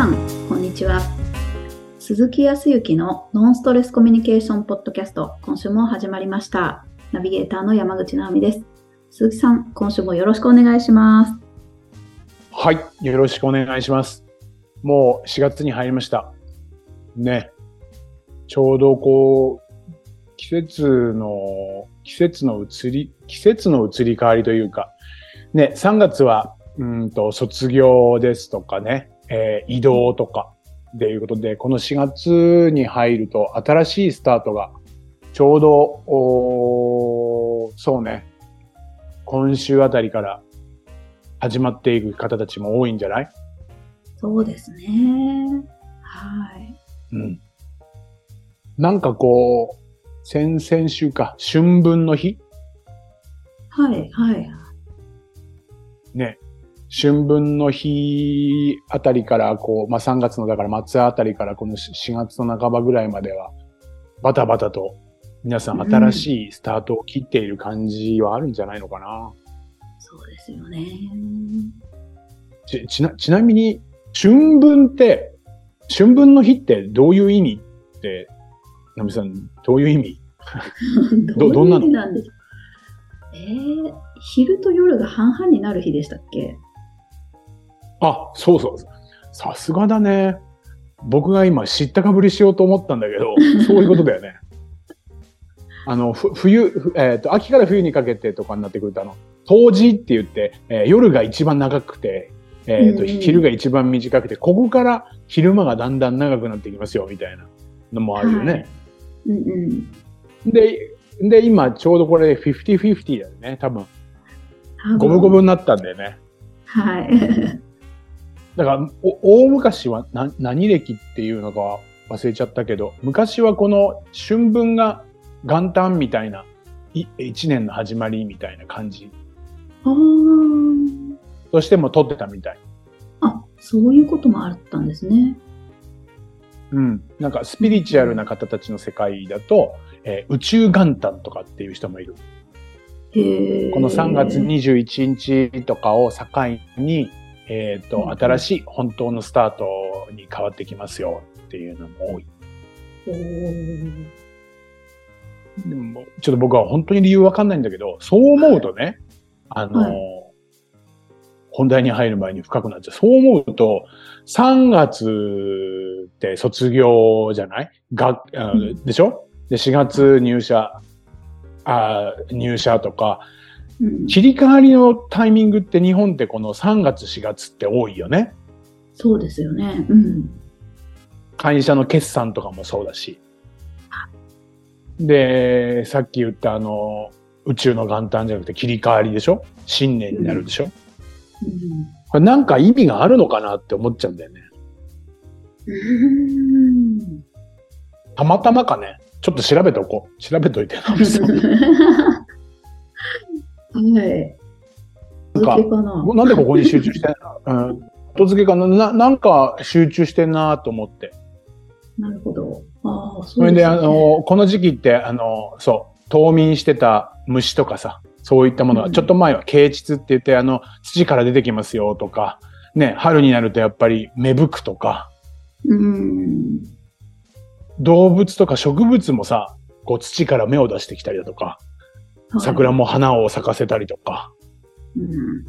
さん、こんにちは。鈴木康之のノンストレスコミュニケーションポッドキャスト、今週も始まりました。ナビゲーターの山口直美です。鈴木さん、今週もよろしくお願いします。はい。よろしくお願いします。もう4月に入りました。ね。ちょうどこう、季節の、季節の移り、季節の移り変わりというか、ね、3月は、うんと、卒業ですとかね、えー移動とか、っていうことで、この4月に入ると新しいスタートが、ちょうど、おーそうね、今週あたりから始まっていく方たちも多いんじゃない？そうですね。はい。うん。なんかこう、先々週か、春分の日？はい、はい。ね。春分の日あたりから、こう、まあ、3月のだから末あたりからこの4月の半ばぐらいまでは、バタバタと皆さん新しいスタートを切っている感じはあるんじゃないのかな。そうですよね。ち、ちな、ちなみに、春分って、春分の日ってどういう意味って、ナミさん、どういう意味？どどんなの？えー、昼と夜が半々になる日でしたっけ？あ、そうそう。さすがだね。僕が今知ったかぶりしようと思ったんだけど、そういうことだよね。あの、ふ冬、ふえっ、と、秋から冬にかけてとかになってくると、あの、冬至って言って、えー夜が一番長くて、えっ、と、うんうん昼が一番短くて、ここから昼間がだんだん長くなってきますよ、みたいなのもあるよね。うんうん。で、で、今ちょうどこれ50-50だよね、多分。多分五分五分になったんだよね。はい。だから、お大昔はな何歴っていうのかは忘れちゃったけど、昔はこの春分が元旦みたいな、い一年の始まりみたいな感じあーとしても取ってたみたい。あ、そういうこともあったんですね。うん。なんかスピリチュアルな方たちの世界だと、えー宇宙元旦とかっていう人もいる。この3月21日とかを境に、えっ、と、うん。新しい本当のスタートに変わってきますよっていうのも多い。でもちょっと僕は本当に理由わかんないんだけど、そう思うとね、あの、は本題に入る前に深くなっちゃう。そう思うと、3月って卒業じゃない？が、あうん。でしょ？で、4月入社、あ入社とか、うん、切り替わりのタイミングって日本ってこの3月4月って多いよね。そうですよね。うん。会社の決算とかもそうだし。で、さっき言ったあの、宇宙の元旦じゃなくて切り替わりでしょ？新年になるでしょ、うんこれなんか意味があるのかなって思っちゃうんだよね。うん。たまたまかね？ちょっと調べておこう。調べといて。なんはい。続かけかな。なんでここに集中してんの？うん。後付けかな？ななんか集中してんなと思って。なるほど。ああ、それで、そうですね。あの、この時期って、あの、そう、冬眠してた虫とかさ、そういったものが、うんちょっと前は啓蟄って言って、あの、土から出てきますよとか、ね、春になるとやっぱり芽吹くとか、うん。動物とか植物もさ、こう土から芽を出してきたりだとか、はい桜も花を咲かせたりとか、うん。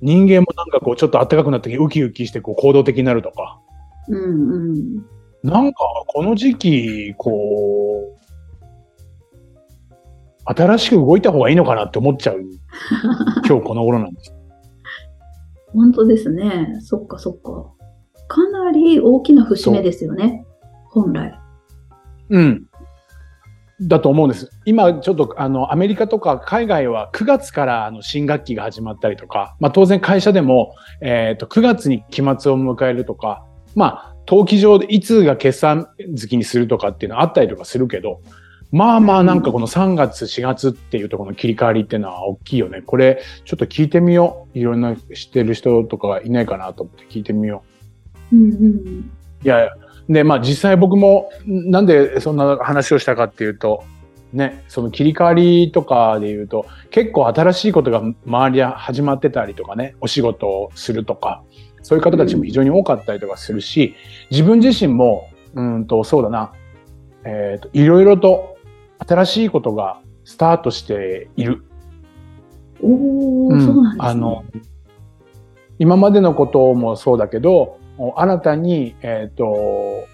人間もなんかこうちょっと暖かくなってウキウキしてこう行動的になるとか、うんうん。なんかこの時期、こう、新しく動いた方がいいのかなって思っちゃう今日この頃なんです。本当ですね。そっかそっか。かなり大きな節目ですよね。本来。うん。だと思うんです。今ちょっとあのアメリカとか海外は9月からあの新学期が始まったりとか、まあ当然会社でも、えっ、と9月に期末を迎えるとか、まあ登記上でいつが決算月にするとかっていうのはあったりとかするけど、まあまあなんかこの3月4月っていうところの切り替わりっていうのは大きいよね。これちょっと聞いてみよう。いろんな知ってる人とかがいないかなと思って聞いてみよう。うんうん。いやいや、で、まあ実際僕も、んなんでそんな話をしたかっていうと、ね、その切り替わりとかで言うと、結構新しいことが周りで始まってたりとかね、お仕事をするとか、そういう方たちも非常に多かったりとかするし、自分自身も、うんと、そうだな、えっ、と、いろいろと新しいことがスタートしている。おー、うんそうなんですね。あの、今までのこともそうだけど、新たに、えっ、と、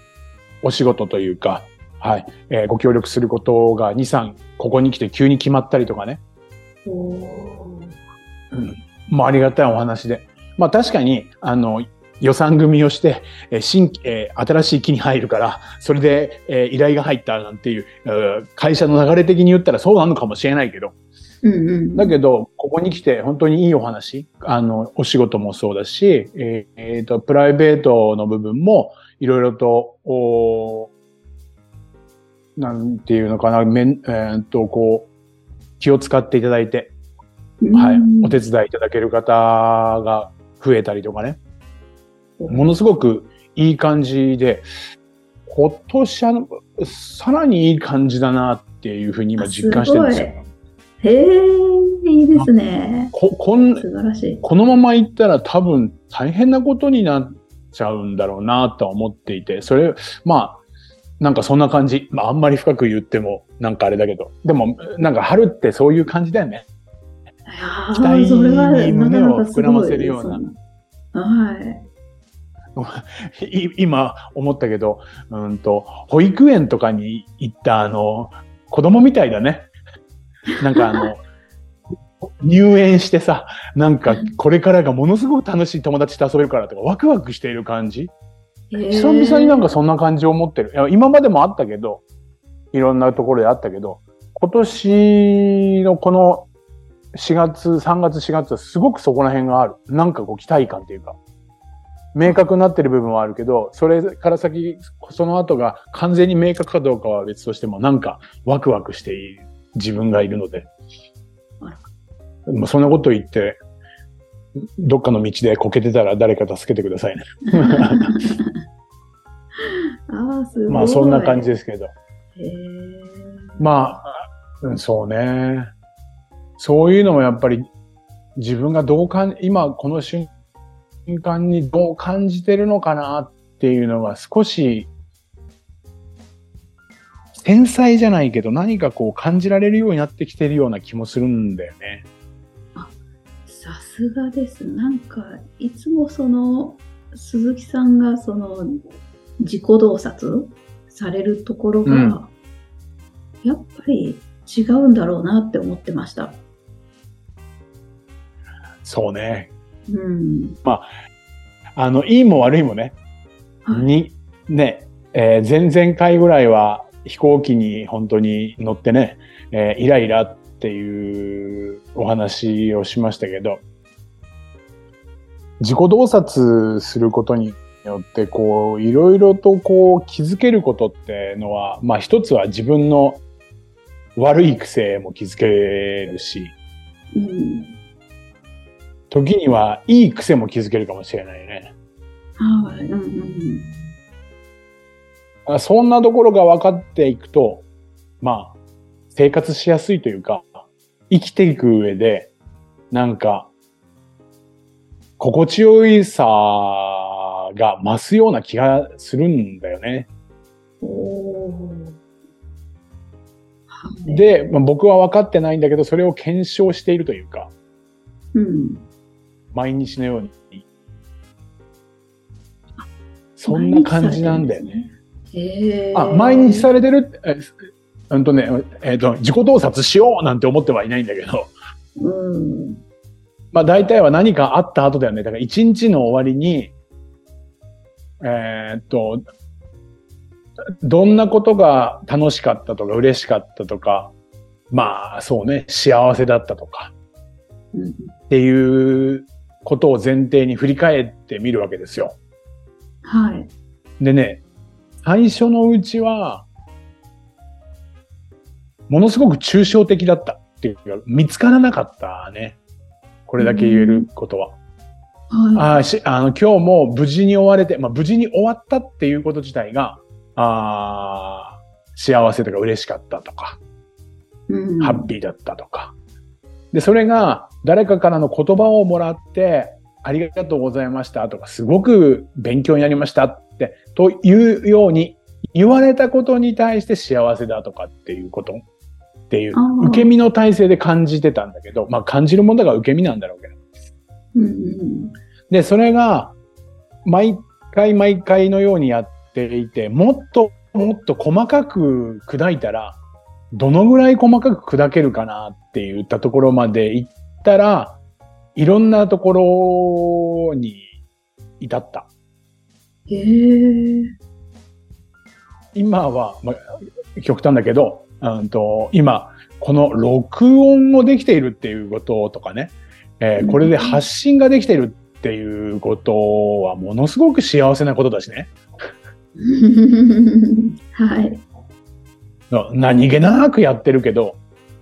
お仕事というか、はい、えーご協力することが2、3、ここに来て急に決まったりとかね。うん。まあ、ありがたいお話で。まあ、確かに、あの、予算組みをして、えー新規、えー新しい木に入るから、それで、えー依頼が入ったなんていう、えー会社の流れ的に言ったらそうなのかもしれないけど、うんうん。だけど、ここに来て本当にいいお話、あの、お仕事もそうだし、えーえーと、プライベートの部分も、いろいろと、おーなんていうのかな、めん、えーと、こう、気を使っていただいて、はい、お手伝いいただける方が増えたりとかね、ものすごくいい感じで、今年はさらにいい感じだなっていうふうに今実感してるんですよ。へえ、いいですね。ここん素晴らしい。このまま行ったら多分大変なことになっちゃうんだろうなとは思っていて、それ、まあ、なんかそんな感じ。まああんまり深く言ってもなんかあれだけど。でもなんか春ってそういう感じだよね。期待に胸を膨らませるようなはい。い今思ったけど、うんと、保育園とかに行ったあの、子供みたいだね。なんかあの、入園してさ、なんかこれからがものすごく楽しい友達と遊べるからとかワクワクしている感じ？久々になんかそんな感じを持ってる。今までもあったけど、いろんなところであったけど、今年のこの4月、3月、4月はすごくそこら辺がある。なんかこう期待感っていうか、明確になってる部分はあるけど、それから先、その後が完全に明確かどうかは別としても、なんかワクワクしている自分がいるのであら。もうそんなこと言って、どっかの道でこけてたら誰か助けてくださいね。ああ、すごい。まあそんな感じですけど。まあ、うんそうね。そういうのもやっぱり自分がどうかん、今この瞬間にどう感じてるのかなっていうのが少し繊細じゃないけど何かこう感じられるようになってきてるような気もするんだよね。さすがです。なんか、いつもその、鈴木さんがその、自己洞察されるところが、うんやっぱり違うんだろうなって思ってました。そうね。うん。あの、いいも悪いもね。はいに、ね、えー前々回ぐらいは飛行機に本当に乗ってね、えーイライラっていうお話をしましたけど、自己洞察することによって、こう、いろいろとこう気づけることってのは、まあ一つは自分の悪い癖も気づけるし、うん。時にはいい癖も気づけるかもしれないね。はい。うんうんあそんなところが分かっていくと、まあ、生活しやすいというか、生きていく上で、なんか、心地よいさが増すような気がするんだよね。で、まあ僕は分かってないんだけど、それを検証しているというか、うん。毎日のように。そんな感じなんだよね。へーあ、毎日されてる？え、うんとね、えっ、と、自己洞察しようなんて思ってはいないんだけど、うん。まあ大体は何かあった後だよね。だから一日の終わりに、えーっと、どんなことが楽しかったとか嬉しかったとか、まあそうね、幸せだったとかうんっていうことを前提に振り返ってみるわけですよ。はい。でね、最初のうちは、ものすごく抽象的だったっていうか、見つからなかったね。これだけ言えることは。はあーしあの今日も無事に終われて、まあ、無事に終わったっていうこと自体が、あー幸せとか嬉しかったとか、い。うんハッピーだったとか。で、それが誰かからの言葉をもらって、ありがとうございました。とか、すごく勉強になりましたって、というように言われたことに対して幸せだとかっていうことっていう、受け身の体制で感じてたんだけど、まあ感じるものが受け身なんだろうけど。で、それが、毎回毎回のようにやっていて、もっともっと細かく砕いたら、どのぐらい細かく砕けるかなって言ったところまで行ったら、いろんなところに至った。へえ。今は、まあ、極端だけど、うんと、今、この録音をできているっていうこととかね、えー、これで発信ができているっていうことはものすごく幸せなことだしね。はい。何気なくやってるけど、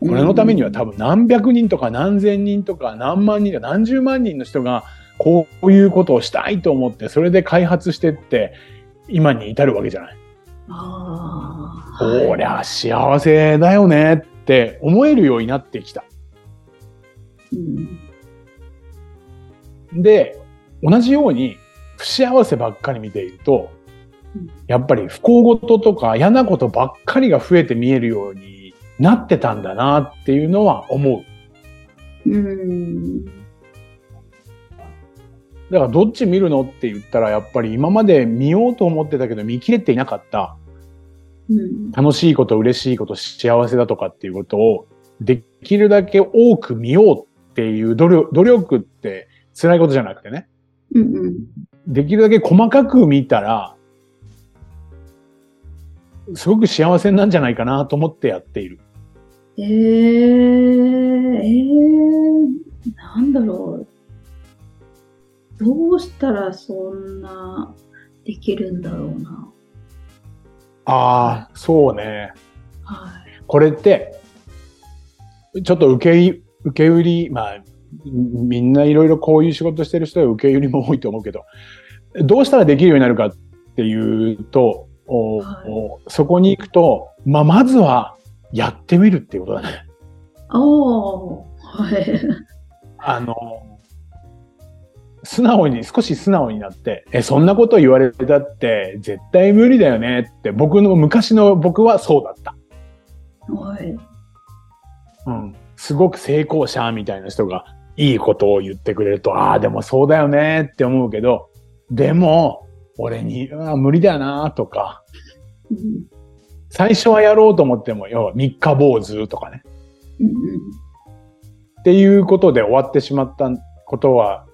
これのためには多分何百人とか何千人とか何万人とか何十万人の人がこういうことをしたいと思ってそれで開発してって今に至るわけじゃない。ああ。こりゃ幸せだよねって思えるようになってきた。うん、で、同じように不幸せばっかり見ていると、やっぱり不幸事とか嫌なことばっかりが増えて見えるようになってたんだなっていうのは思う。うん。だからどっち見るのって言ったらやっぱり今まで見ようと思ってたけど見切れていなかった、うん、楽しいこと嬉しいこと幸せだとかっていうことをできるだけ多く見ようっていう努力努力って辛いことじゃなくてね、うんうん、できるだけ細かく見たらすごく幸せなんじゃないかなと思ってやっている。えー、えー、なんだろう。どうしたらそんなできるんだろうな。ああ、そうね。はい。これって、ちょっと受け、受け売り、まあ、みんないろいろこういう仕事してる人は受け売りも多いと思うけど、どうしたらできるようになるかっていうと、はい、そこに行くと、まあ、まずはやってみるっていうことだね。おはい。あの、素直に、少し素直になって、え、そんなこと言われたって絶対無理だよねって、僕の昔の僕はそうだった。はい。うん。すごく成功者みたいな人がいいことを言ってくれると、ああ、でもそうだよねって思うけど、でも、俺に、あ無理だなとか、最初はやろうと思っても、要は三日坊主とかね、っていうことで終わってしまったことは、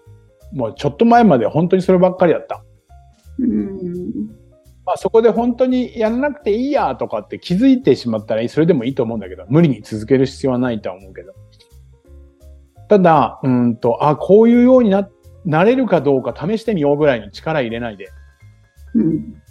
もうちょっと前まで本当にそればっかりだった。まあ、そこで本当にやらなくていいやとかって気づいてしまったらそれでもいいと思うんだけど、無理に続ける必要はないとは思うけど。ただ、うんと、あ、こういうようにな、なれるかどうか試してみようぐらいに力入れないで、うん、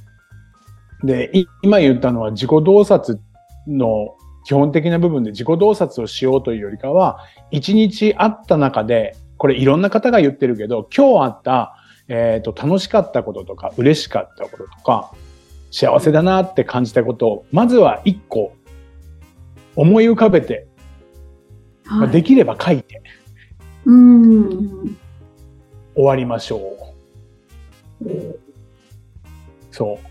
で、今言ったのは自己洞察の基本的な部分で自己洞察をしようというよりかは、一日あった中で、これいろんな方が言ってるけど、今日あった、えっ、ー、と、楽しかったこととか、嬉しかったこととか、幸せだなって感じたことを、まずは一個、思い浮かべて、はい、まあ、できれば書いて、うん、終わりましょう。そう。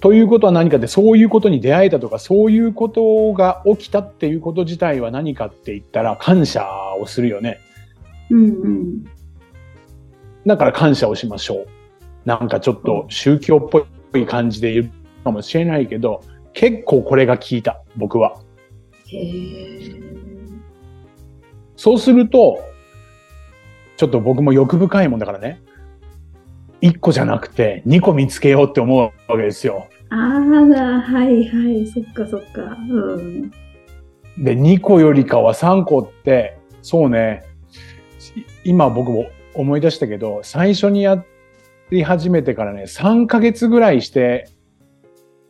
ということは何かって、そういうことに出会えたとか、そういうことが起きたっていうこと自体は何かって言ったら、感謝をするよね。うんうん。だから感謝をしましょう。なんかちょっと宗教っぽい感じで言うかもしれないけど、結構これが効いた、僕は。へそうすると、ちょっと僕も欲深いもんだからね。1個じゃなくて2個見つけようって思うわけですよ。ああ、はいはい、そっかそっか。うん。で、2個よりかは3個って、そうね、今僕も思い出したけど、最初にやり始めてからね、3ヶ月ぐらいして、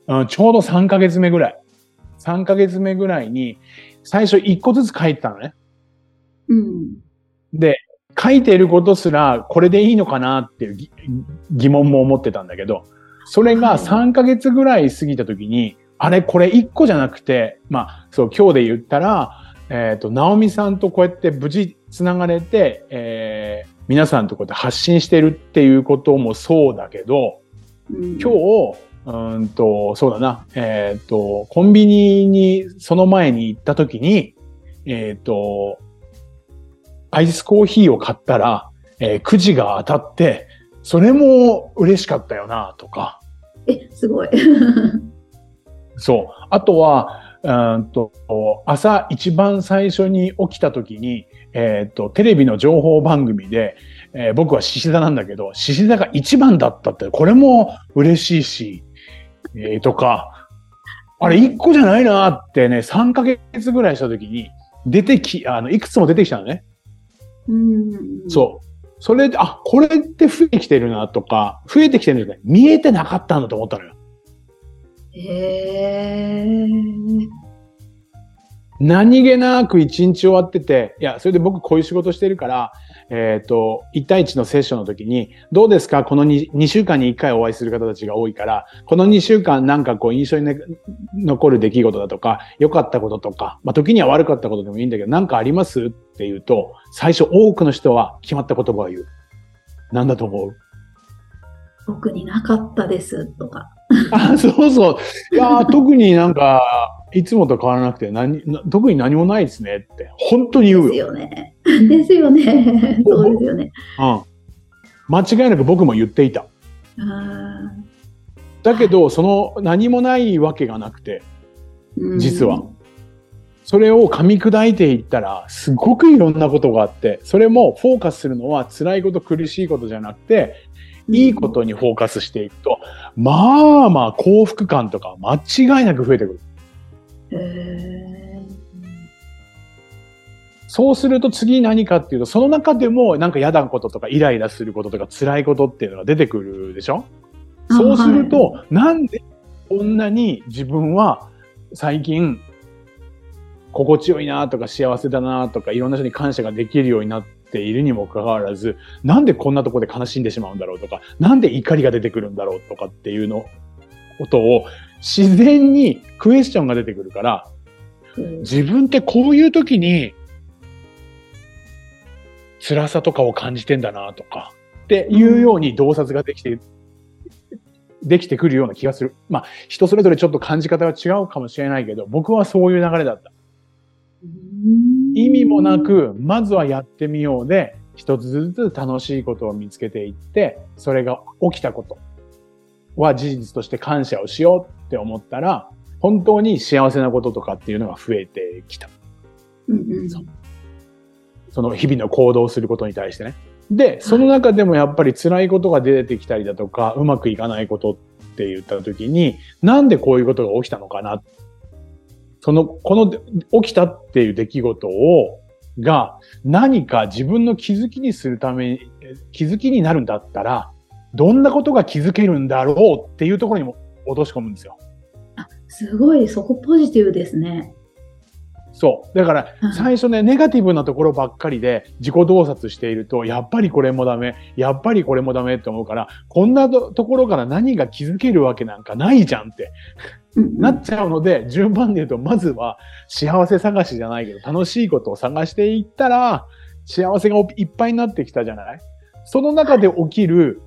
うん、ちょうど3ヶ月目ぐらい。3ヶ月目ぐらいに、最初1個ずつ書いてたのね。うん。で、書いてることすらこれでいいのかなっていう疑問も思ってたんだけど、それが3ヶ月ぐらい過ぎた時に、あれこれ1個じゃなくて、まあそう今日で言ったら、えっ、ー、と、ナオミさんとこうやって無事繋がれて、えー、皆さんのところで発信してるっていうこともそうだけど、うん。今日、うんと、そうだな、えっ、と、コンビニにその前に行った時に、えっ、と、アイスコーヒーを買ったら、えーくじが当たって、それも嬉しかったよな、とか。え、すごい。そう。あとは、うーんと、朝一番最初に起きた時に、えっ、と、テレビの情報番組で、えー僕は獅子座なんだけど、獅子座が一番だったって、これも嬉しいし、えーとか、あれ一個じゃないなってね、3ヶ月ぐらいした時に、出てき、あの、いくつも出てきたのね。うん。そう。それで、あ、これって増えてきてるなとか、増えてきてるんだけど、見えてなかったんだと思ったのよ。へー。何気なく一日終わってて、いや、それで僕こういう仕事してるから、えっ、と、1対1のセッションの時に、どうですか？この 2, 2週間に1回お会いする方たちが多いから、この2週間なんかこう印象に、ね、残る出来事だとか、良かったこととか、まあ時には悪かったことでもいいんだけど、なんかあります？って言うと、最初多くの人は決まった言葉を言う。なんだと思う？僕になかったですとか。あ、そうそう。いやー特になんか、いつもと変わらなくて、何、な特に何もないですねって、本当に言うですよ。よね。ですよね。そうですよね。うん。間違いなく僕も言っていた。あだけど、その何もないわけがなくて、実は。それを噛み砕いていったら、すごくいろんなことがあって、それもフォーカスするのは辛いこと、苦しいことじゃなくて、いいことにフォーカスしていくと、まあまあ幸福感とか間違いなく増えてくる。へそうすると次何かっていうと、その中でもなんか嫌なこととかイライラすることとか辛いことっていうのが出てくるでしょ？あそうすると、なんでこんなに自分は最近心地よいなとか幸せだなとかいろんな人に感謝ができるようになっているにもかかわらず、なんでこんなところで悲しんでしまうんだろうとか、なんで怒りが出てくるんだろうとかっていうのことを自然にクエスチョンが出てくるから、ー自分ってこういう時に辛さとかを感じてんだなとかっていうように洞察ができて、できてくるような気がする。まあ人それぞれちょっと感じ方が違うかもしれないけど、僕はそういう流れだった。意味もなく、まずはやってみようで、一つずつ楽しいことを見つけていって、それが起きたことは事実として感謝をしようって思ったら、本当に幸せなこととかっていうのが増えてきた。うんうんその日々の行動をすることに対してね。で、その中でもやっぱり辛いことが出てきたりだとか、うまくいかないことって言った時に、なんでこういうことが起きたのかな？その、この起きたっていう出来事を、が何か自分の気づきにするために、気づきになるんだったら、どんなことが気づけるんだろうっていうところにも落とし込むんですよ。すごい、そこポジティブですね。そう。だからうん、最初ね、ネガティブなところばっかりで自己洞察していると、やっぱりこれもダメ、やっぱりこれもダメって思うから、こんなとところから何が気づけるわけなんかないじゃんってなっちゃうので、順番で言うと、まずは幸せ探しじゃないけど、楽しいことを探していったら、幸せがいっぱいになってきたじゃない？その中で起きる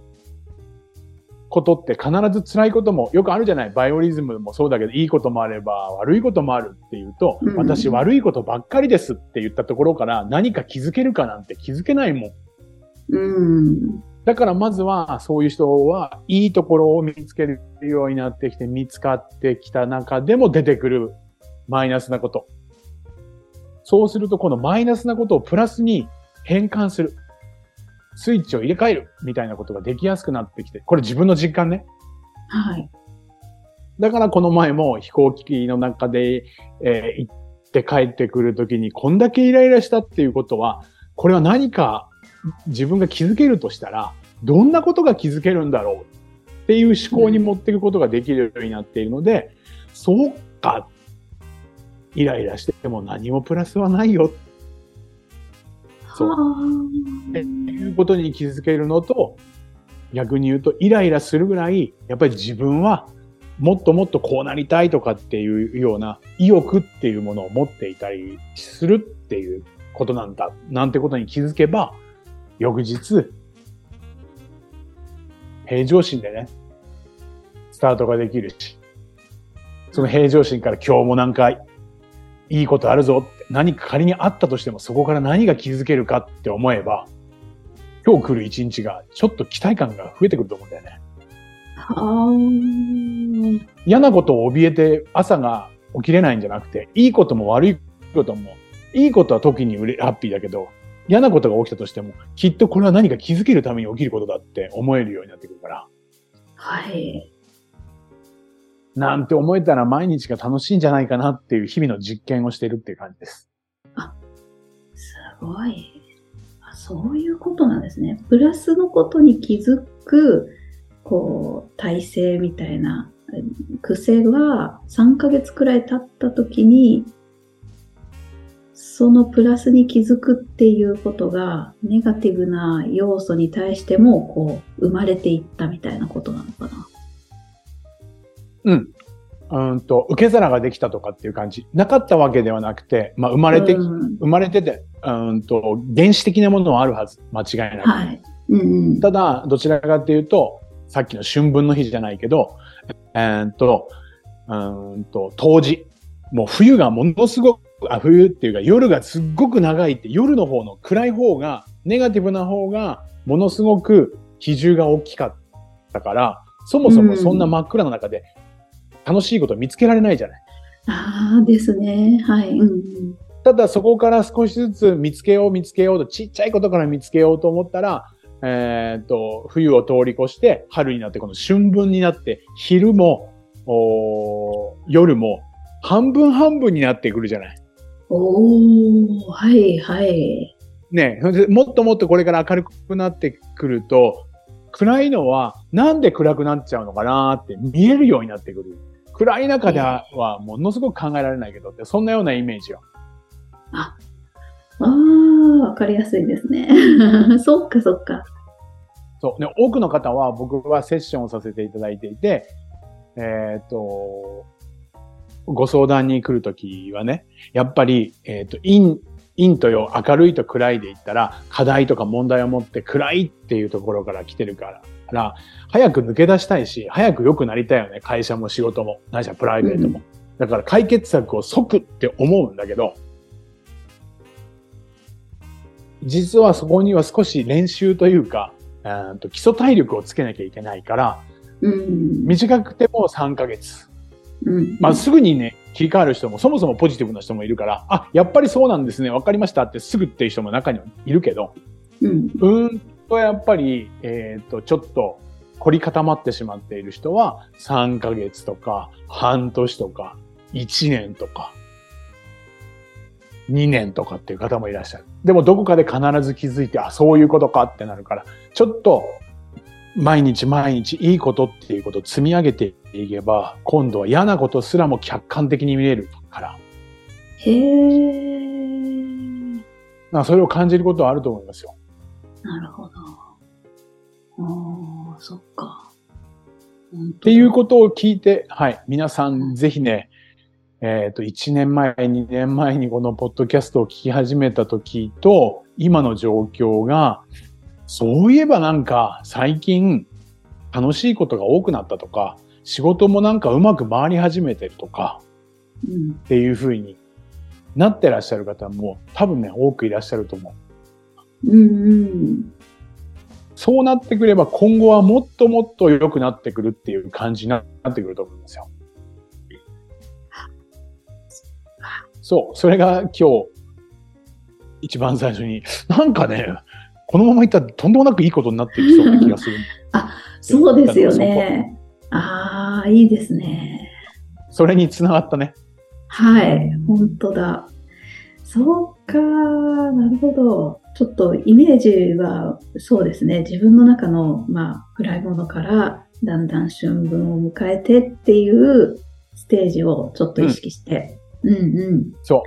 ことって必ず辛いこともよくあるじゃないバイオリズムもそうだけど、いいこともあれば悪いこともあるっていうと、うん私悪いことばっかりですって言ったところから何か気づけるかなんて気づけないもん。うん。だからまずはそういう人はいいところを見つけるようになってきて見つかってきた中でも出てくるマイナスなこと。そうするとこのマイナスなことをプラスに変換する。スイッチを入れ替えるみたいなことができやすくなってきて、これ自分の実感ね。はい。だからこの前も飛行機の中で、えー行って帰ってくるときにこんだけイライラしたっていうことは、これは何か自分が気づけるとしたら、どんなことが気づけるんだろうっていう思考に持っていくことができるようになっているので、そうか、イライラしても何もプラスはないよそう。はっていうことに気づけるのと、逆に言うとイライラするぐらい、やっぱり自分はもっともっとこうなりたいとかっていうような意欲っていうものを持っていたりするっていうことなんだ、なんてことに気づけば、翌日、平常心でね、スタートができるし、その平常心から今日もなんかいいことあるぞって、何か仮にあったとしてもそこから何が気づけるかって思えば、今日来る一日がちょっと期待感が増えてくると思うんだよね。はあ。嫌なことを怯えて朝が起きれないんじゃなくて、いいことも悪いことも、いいことは時にハッピーだけど、嫌なことが起きたとしても、きっとこれは何か気づけるために起きることだって思えるようになってくるから、はい。なんて思えたら毎日が楽しいんじゃないかなっていう日々の実験をしているっていう感じです。すごい。あそういうことなんですね。プラスのことに気づく、こう、体制みたいな、癖は3ヶ月くらい経った時に、そのプラスに気づくっていうことが、ネガティブな要素に対しても、こう、生まれていったみたいなことなのかな。うん。うんと、受け皿ができたとかっていう感じ。なかったわけではなくて、まあ生まれて、うん生まれてて、うんと、原始的なものはあるはず。間違いなく。はい。うんうん。ただ、どちらかっていうと、さっきの春分の日じゃないけど、えーっと、うーんと、冬至。もう冬がものすごく、あ、冬っていうか夜がすっごく長いって、夜の方の暗い方が、ネガティブな方が、ものすごく比重が大きかったから、そもそもそんな真っ暗の中で楽しいこと見つけられないじゃない。ああですね。はい。うんうん。ただそこから少しずつ見つけよう見つけようと、ちっちゃいことから見つけようと思ったら、えーっと、冬を通り越して、春になって、この春分になって、昼も、夜も、半分半分になってくるじゃない。おー、はいはい。ねもっともっとこれから明るくなってくると、暗いのは、なんで暗くなっちゃうのかなって見えるようになってくる。暗い中ではものすごく考えられないけどって、そんなようなイメージよ。ああ、わかりやすいですね。そっかそっか。そう。ね、多くの方は僕はセッションをさせていただいていて、えっ、と、ご相談に来るときはね、やっぱり、えっ、と、陰、陰とよ、明るいと暗いで言ったら、課題とか問題を持って暗いっていうところから来てるから、早く抜け出したいし、早く良くなりたいよね。会社も仕事も、何しろプライベートも。だから解決策を即って思うんだけど、実はそこには少し練習というか、えーと基礎体力をつけなきゃいけないから、うん。短くても3ヶ月。うん。まあ、すぐにね、切り替わる人も、そもそもポジティブな人もいるから、あ、やっぱりそうなんですね、わかりましたってすぐっていう人も中にはいるけど、うん。うーんとやっぱり、えっ、と、ちょっと凝り固まってしまっている人は、3ヶ月とか、半年とか、1年とか、2年とかっていう方もいらっしゃる。でもどこかで必ず気づいて、あ、そういうことかってなるから、ちょっと、毎日毎日いいことっていうことを積み上げていけば、今度は嫌なことすらも客観的に見れるから、へえ。まあそれを感じることはあると思いますよ。なるほど。ああ、そっか。っっていうことを聞いて、はい、皆さんぜひね、えっ、と、1年前、2年前にこのポッドキャストを聞き始めた時と、今の状況が、そういえばなんか最近楽しいことが多くなったとか、仕事もなんかうまく回り始めてるとかうん。っていうふうになってらっしゃる方も多分ね、多くいらっしゃると思う。うんうん。そうなってくれば今後はもっともっと良くなってくるっていう感じになってくると思いますよ。そう、それが今日一番最初に、なんかね、このままいったらとんでもなくいいことになっていきそうな気がする。そうですよね。ああ、いいですね。それにつながったね。はい、本当だ。そうか、なるほど。ちょっとイメージはそうですね。自分の中の、まあ、暗いものからだんだん春分を迎えてっていうステージをちょっと意識して。うんうん。そ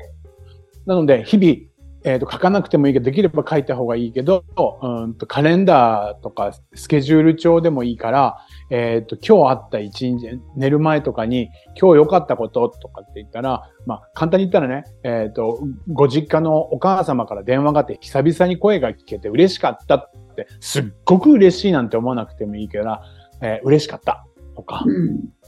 う。なので、日々、えっ、と、書かなくてもいいけど、できれば書いた方がいいけど、うんと、カレンダーとかスケジュール帳でもいいから、えっ、と、今日あった一日、寝る前とかに、今日良かったこととかって言ったら、まあ、簡単に言ったらね、えっ、と、ご実家のお母様から電話があって、久々に声が聞けて嬉しかったって、すっごく嬉しいなんて思わなくてもいいから、えー、嬉しかったとか、うん。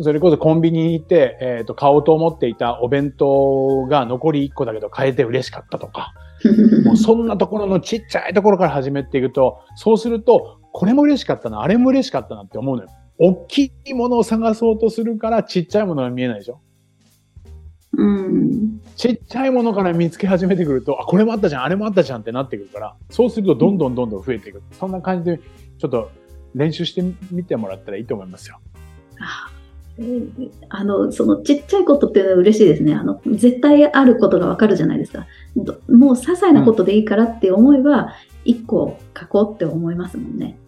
それこそコンビニに行って、えっ、ー、と、買おうと思っていたお弁当が残り1個だけど買えて嬉しかったとか、もうそんなところのちっちゃいところから始めていくと、そうすると、これも嬉しかったな、あれも嬉しかったなって思うのよ。大きいものを探そうとするからちっちゃいものが見えないでしょうん。ちっちゃいものから見つけ始めてくると、あ、これもあったじゃん、あれもあったじゃんってなってくるから、そうするとどんどんどんどん増えていく。そんな感じで、ちょっと練習してみてもらったらいいと思いますよ。ああの、そのちっちゃいことっていうのは嬉しいですね。あの、絶対あることがわかるじゃないですか。もう些細なことでいいからって思えば、一個書こうって思いますもんね。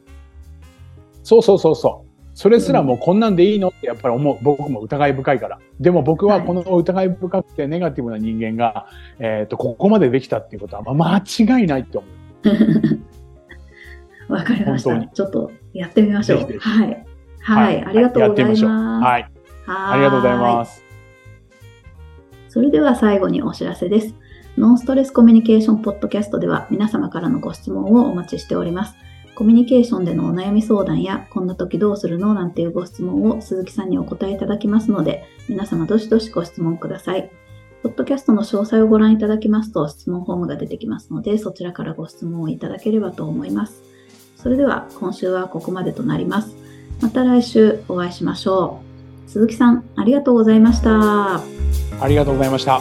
そうそうそうそう。それすらもうこんなんでいいのってやっぱり思う。僕も疑い深いから。でも僕はこの疑い深くてネガティブな人間が、はい、えっ、と、ここまでできたっていうことは間違いないって思う。わかりました。ちょっとやってみましょう。はい。はい、ありがとうございます。はい。ありがとうございます。それでは最後にお知らせです。ノンストレスコミュニケーションポッドキャストでは皆様からのご質問をお待ちしております。コミュニケーションでのお悩み相談や、こんな時どうするのなんていうご質問を鈴木さんにお答えいただきますので、皆様どしどしご質問ください。ポッドキャストの詳細をご覧いただきますと質問フォームが出てきますので、そちらからご質問をいただければと思います。それでは今週はここまでとなります。また来週お会いしましょう。鈴木さん、ありがとうございました。ありがとうございました。